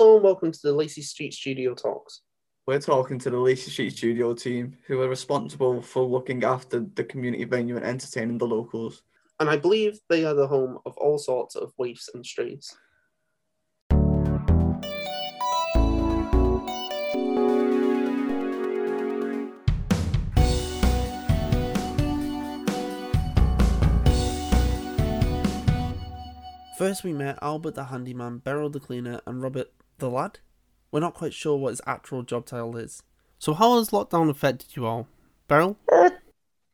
Hello and welcome to the Lacey Street Studio Talks. We're talking to the Lacey Street Studio team, who are responsible for looking after the community venue and entertaining the locals. And I believe they are the home of all sorts of waifs and strays. First, we met Albert the handyman, Beryl the cleaner, and Robert the lad. We're not quite sure what his actual job title is. So, how has lockdown affected you all? Beryl? Uh,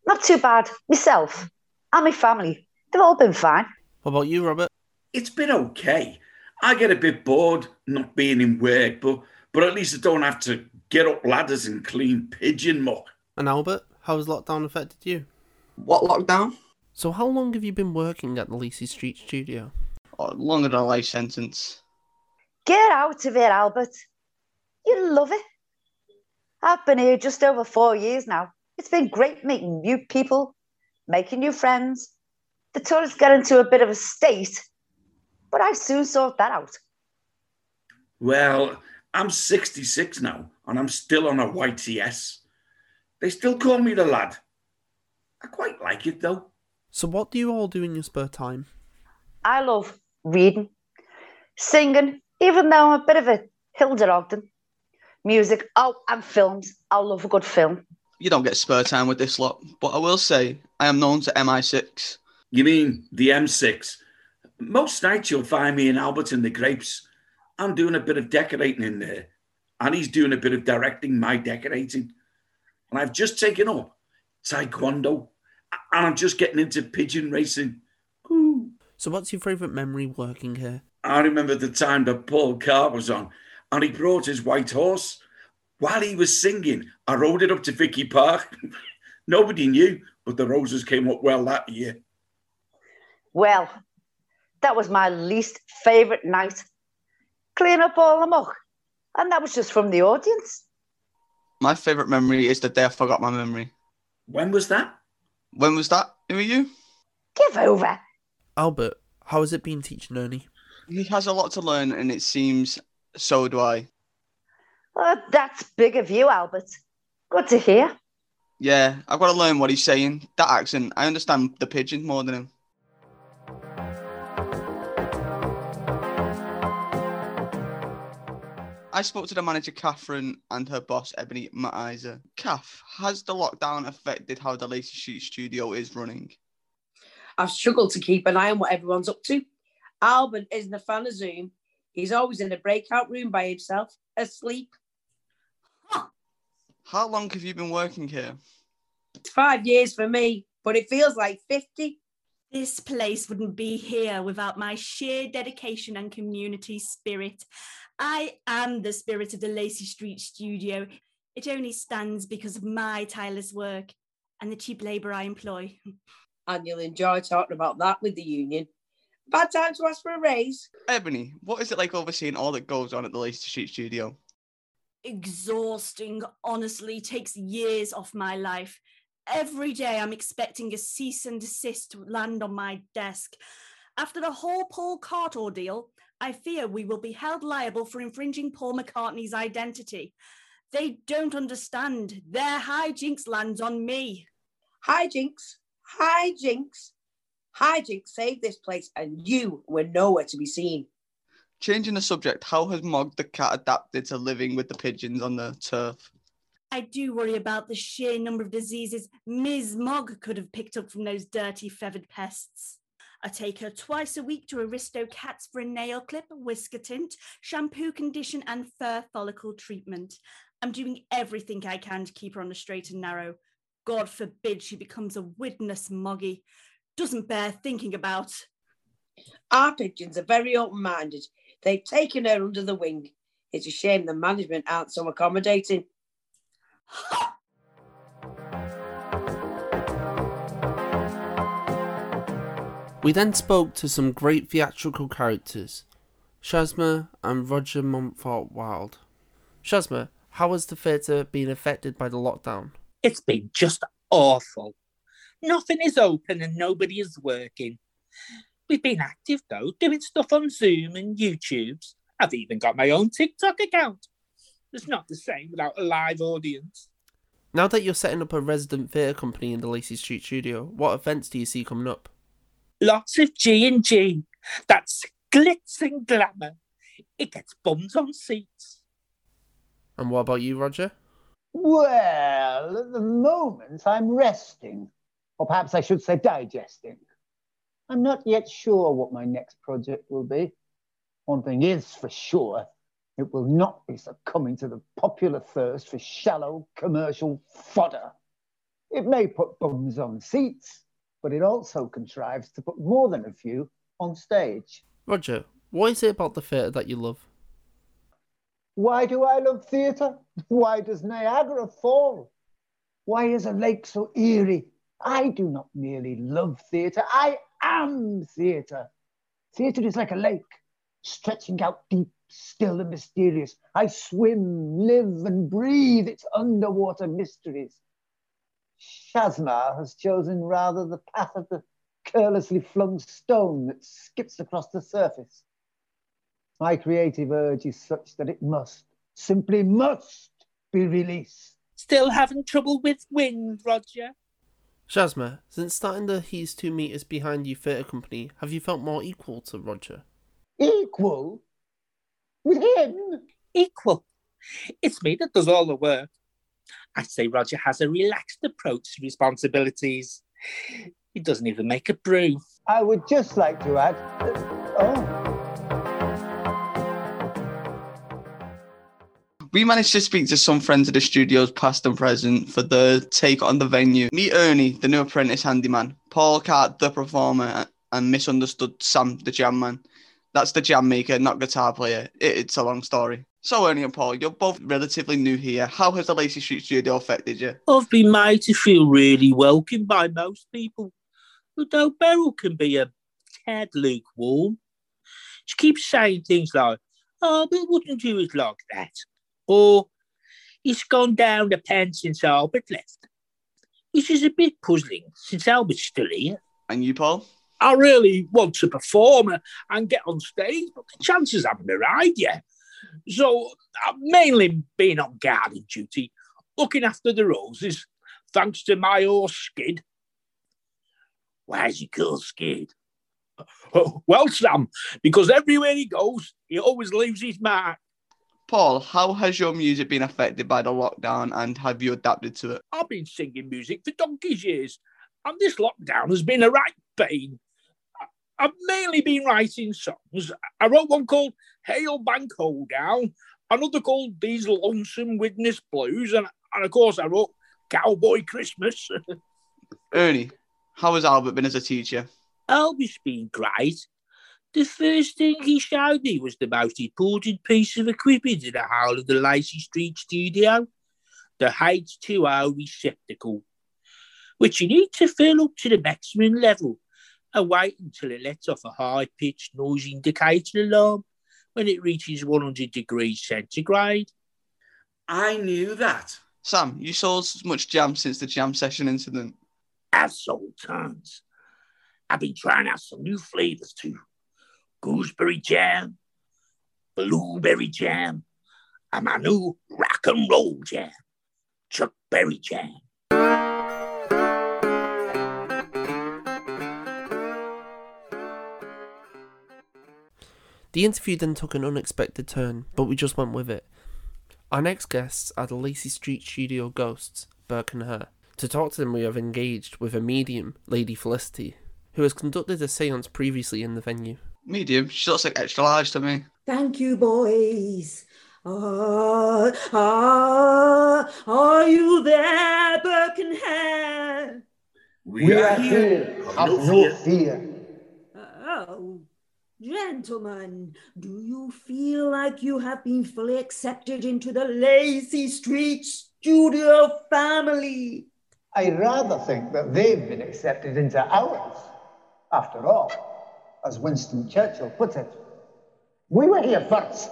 not too bad. Myself and my family, they've all been fine. What about you, Robert? It's been okay. I get a bit bored not being in work, but but at least I don't have to get up ladders and clean pigeon muck. And Albert, how has lockdown affected you? What lockdown? So, how long have you been working at the Lacey Street studio? Oh, longer than a life sentence. Get out of here, Albert. You love it. I've been here just over four years now. It's been great meeting new people, making new friends. The tourists get into a bit of a state, but I soon sort that out. Well, I'm 66 now and I'm still on a YTS. They still call me the lad. I quite like it though. So, what do you all do in your spare time? I love reading, singing, even though I'm a bit of a Hilda Ogden. Music, oh, and films. I love a good film. You don't get spare time with this lot, but I will say I am known to MI6. You mean the M6? Most nights you'll find me in Albert and the Grapes. I'm doing a bit of decorating in there, and he's doing a bit of directing my decorating. And I've just taken up Taekwondo, and I'm just getting into pigeon racing. Ooh. So, what's your favourite memory working here? I remember the time that Paul Cart was on, and he brought his white horse. While he was singing, I rode it up to Vicky Park. Nobody knew, but the roses came up well that year. Well, that was my least favourite night. Clean up all the muck. And that was just from the audience. My favourite memory is the day I forgot my memory. When was that? When was that? Who are you? Give over. Albert, how has it been teaching Ernie? He has a lot to learn, and it seems so do I. That's big of you, Albert. Good to hear. Yeah, I've got to learn what he's saying. That accent, I understand the pigeon more than him. I spoke to the manager Catherine and her boss Ebony Matizer. Cath, has the lockdown affected how the Lacey Street studio is running? I've struggled to keep an eye on what everyone's up to. Albert isn't a fan of Zoom. He's always in a breakout room by himself, asleep. How long have you been working here? Five years for me, but it feels like 50. This place wouldn't be here without my sheer dedication and community spirit. I am the spirit of the Lacey Street studio. It only stands because of my tireless work and the cheap labour I employ. And you'll enjoy talking about that with the union. Bad time to ask for a raise. Ebony, what is it like overseeing all that goes on at the Lacey Street studio? Exhausting, honestly, takes years off my life. Every day I'm expecting a cease and desist to land on my desk. After the whole Paul Cart ordeal, I fear we will be held liable for infringing Paul McCartney's identity. They don't understand. Their hijinks lands on me. Hijinks, hijinks, hijinks saved this place, and you were nowhere to be seen. Changing the subject, how has Mog the cat adapted to living with the pigeons on the turf? I do worry about the sheer number of diseases Ms. Mog could have picked up from those dirty feathered pests. I take her twice a week to Aristo Cats for a nail clip, whisker tint, shampoo condition, and fur follicle treatment. I'm doing everything I can to keep her on the straight and narrow. God forbid she becomes a witness moggy. Doesn't bear thinking about. Our pigeons are very open minded. They've taken her under the wing. It's a shame the management aren't so accommodating. We then spoke to some great theatrical characters, Shazma and Roger Montfort Wild. Shazma, how has the theatre been affected by the lockdown? It's been just awful. Nothing is open and nobody is working. We've been active though, doing stuff on Zoom and YouTubes, I've even got my own TikTok account. It's not the same without a live audience. Now that you're setting up a resident theatre company in the Lacey Street studio, what events do you see coming up? Lots of G and G. That's glitz and glamour. It gets bums on seats. And what about you, Roger? Well, at the moment, I'm resting. Or perhaps I should say digesting. I'm not yet sure what my next project will be. One thing is for sure it will not be succumbing to the popular thirst for shallow commercial fodder. It may put bums on seats, but it also contrives to put more than a few on stage. Roger, what is it about the theatre that you love? Why do I love theatre? Why does Niagara fall? Why is a lake so eerie? I do not merely love theatre, I am theatre. Theatre is like a lake, stretching out deep, still and mysterious. I swim, live, and breathe its underwater mysteries. Shazma has chosen rather the path of the carelessly flung stone that skips across the surface. My creative urge is such that it must, simply must, be released. Still having trouble with wind, Roger? Shazma, since starting the He's Two Meters Behind You theatre company, have you felt more equal to Roger? Equal? With him? Equal. It's me that does all the work. I'd say Roger has a relaxed approach to responsibilities. He doesn't even make a brew. I would just like to add. Oh. We managed to speak to some friends of the studios, past and present, for the take on the venue. Meet Ernie, the new apprentice handyman, Paul Cart, the performer, and misunderstood Sam, the jam man. That's the jam maker, not guitar player. It, it's a long story. So, Ernie and Paul, you're both relatively new here. How has the Lacey Street studio affected you? I've been made to feel really welcome by most people, although Beryl can be a tad lukewarm. She keeps saying things like, oh, we wouldn't do it like that? Or, it's gone down the pan since Albert left. Which is a bit puzzling since Albert's still here. And you, Paul? I really want to perform and get on stage, but the chances haven't arrived yet. So I've mainly been on garden duty, looking after the roses, thanks to my horse Skid. Why's he called Skid? Oh, well, Sam, because everywhere he goes, he always leaves his mark. Paul, how has your music been affected by the lockdown and have you adapted to it? I've been singing music for donkey's years, and this lockdown has been a right pain. I've mainly been writing songs. I wrote one called Hail Bank Hold Down, another called These Lonesome Witness Blues, and, and of course I wrote Cowboy Christmas. Ernie, how has Albert been as a teacher? Albert's been great. The first thing he showed me was the most important piece of equipment in the whole of the Lacey Street studio, the H2O receptacle, which you need to fill up to the maximum level and wait until it lets off a high pitched noise indicator alarm when it reaches 100 degrees centigrade. I knew that. Sam, you sold as much jam since the jam session incident. I've sold tons. I've been trying out some new flavors too gooseberry jam, blueberry jam, and my new rock and roll jam, Chuck Berry jam. The interview then took an unexpected turn, but we just went with it. Our next guests are the Lacey Street Studio ghosts, Burke and Hare. To talk to them, we have engaged with a medium, Lady Felicity, who has conducted a seance previously in the venue. Medium? She looks like extra large to me. Thank you, boys. Ah, ah, are you there, Burke and Hare? We, are, here. Have no fear. Oh, gentlemen, do you feel like you have been fully accepted into the Lacey Street studio family? I rather think that they've been accepted into ours. After all, as Winston Churchill put it, we were here first.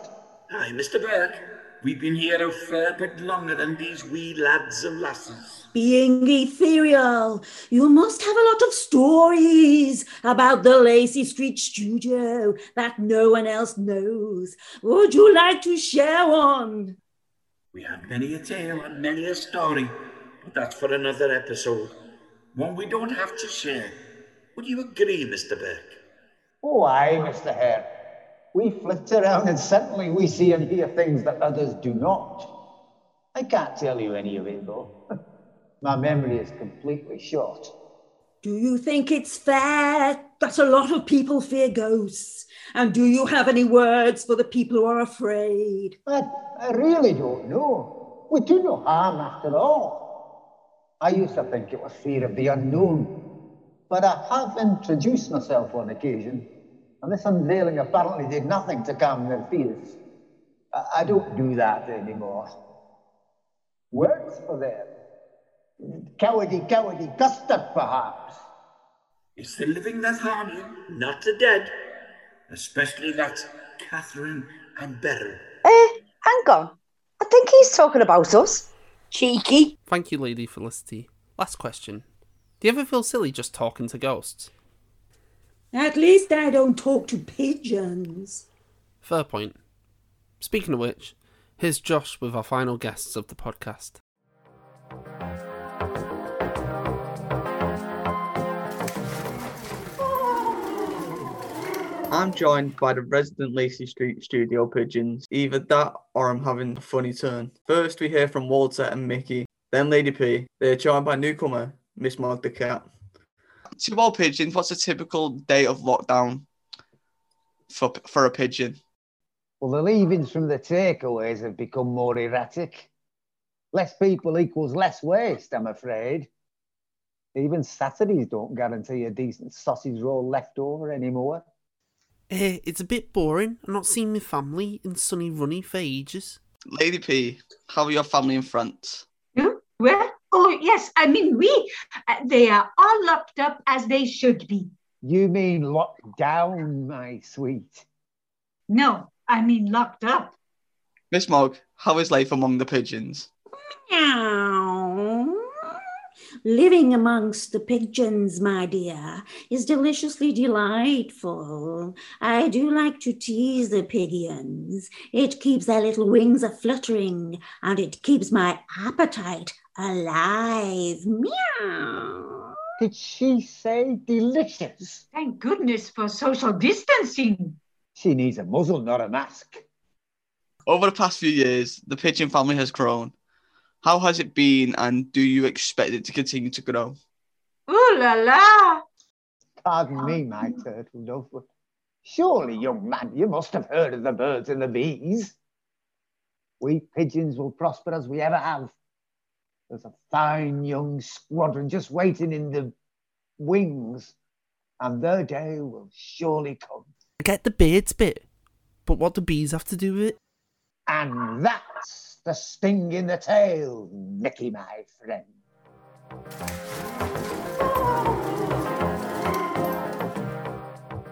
Hi, Mr. Burke. We've been here a fair bit longer than these wee lads and lasses. Being ethereal, you must have a lot of stories about the Lacey Street studio that no one else knows. Would you like to share one? We have many a tale and many a story, but that's for another episode. One we don't have to share. Would you agree, Mr. Burke? Oh, aye, Mr. Hare. We flit around and certainly we see and hear things that others do not. I can't tell you any of it, though. My memory is completely short. Do you think it's fair that a lot of people fear ghosts? And do you have any words for the people who are afraid? I, I really don't know. We do no harm after all. I used to think it was fear of the unknown, but I have introduced myself on occasion, and this unveiling apparently did nothing to calm their fears. I, I don't do that anymore. Words for them. Cowardy, cowardy custard, perhaps. It's the living that harm you, not the dead. Especially that Catherine and Beryl. Eh, hang on. I think he's talking about us. Cheeky. Thank you, Lady Felicity. Last question. Do you ever feel silly just talking to ghosts? At least I don't talk to pigeons. Fair point. Speaking of which, here's Josh with our final guests of the podcast. I'm joined by the resident Lacey Street studio pigeons. Either that or I'm having a funny turn. First, we hear from Walter and Mickey, then Lady P. They're joined by newcomer, Miss Mog the Cat. To all pigeons, what's a typical day of lockdown for for a pigeon? Well, the leavings from the takeaways have become more erratic. Less people equals less waste, I'm afraid. Even Saturdays don't guarantee a decent sausage roll left over anymore. Eh, it's a bit boring. I'm not seeing my family in sunny runny for ages. Lady P, how are your family and friends? Well, oh yes, I mean we, uh, they are all locked up as they should be. You mean locked down, my sweet? No, I mean locked up. Miss Mog, how is life among the pigeons? Meow. Living amongst the pigeons, my dear, is deliciously delightful. I do like to tease the pigeons. It keeps their little wings a fluttering, and it keeps my appetite alive. Meow. Did she say delicious? Thank goodness for social distancing. She needs a muzzle, not a mask. Over the past few years, the pigeon family has grown. How has it been, and do you expect it to continue to grow? Ooh la la! Pardon me, my turtle dove, but surely, young man, you must have heard of the birds and the bees. We pigeons will prosper as we ever have. There's a fine young squadron just waiting in the wings, and their day will surely come. I get the birds bit, but what do bees have to do with it? And that's the sting in the tail, Mickey, my friend.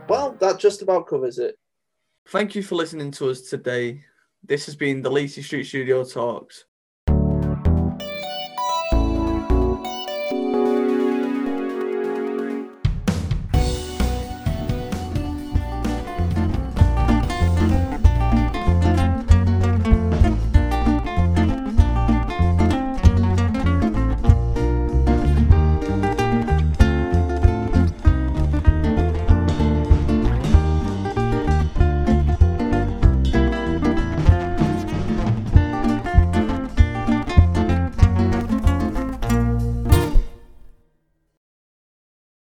Well, that just about covers it. Thank you for listening to us today. This has been the Lacey Street Studio Talks.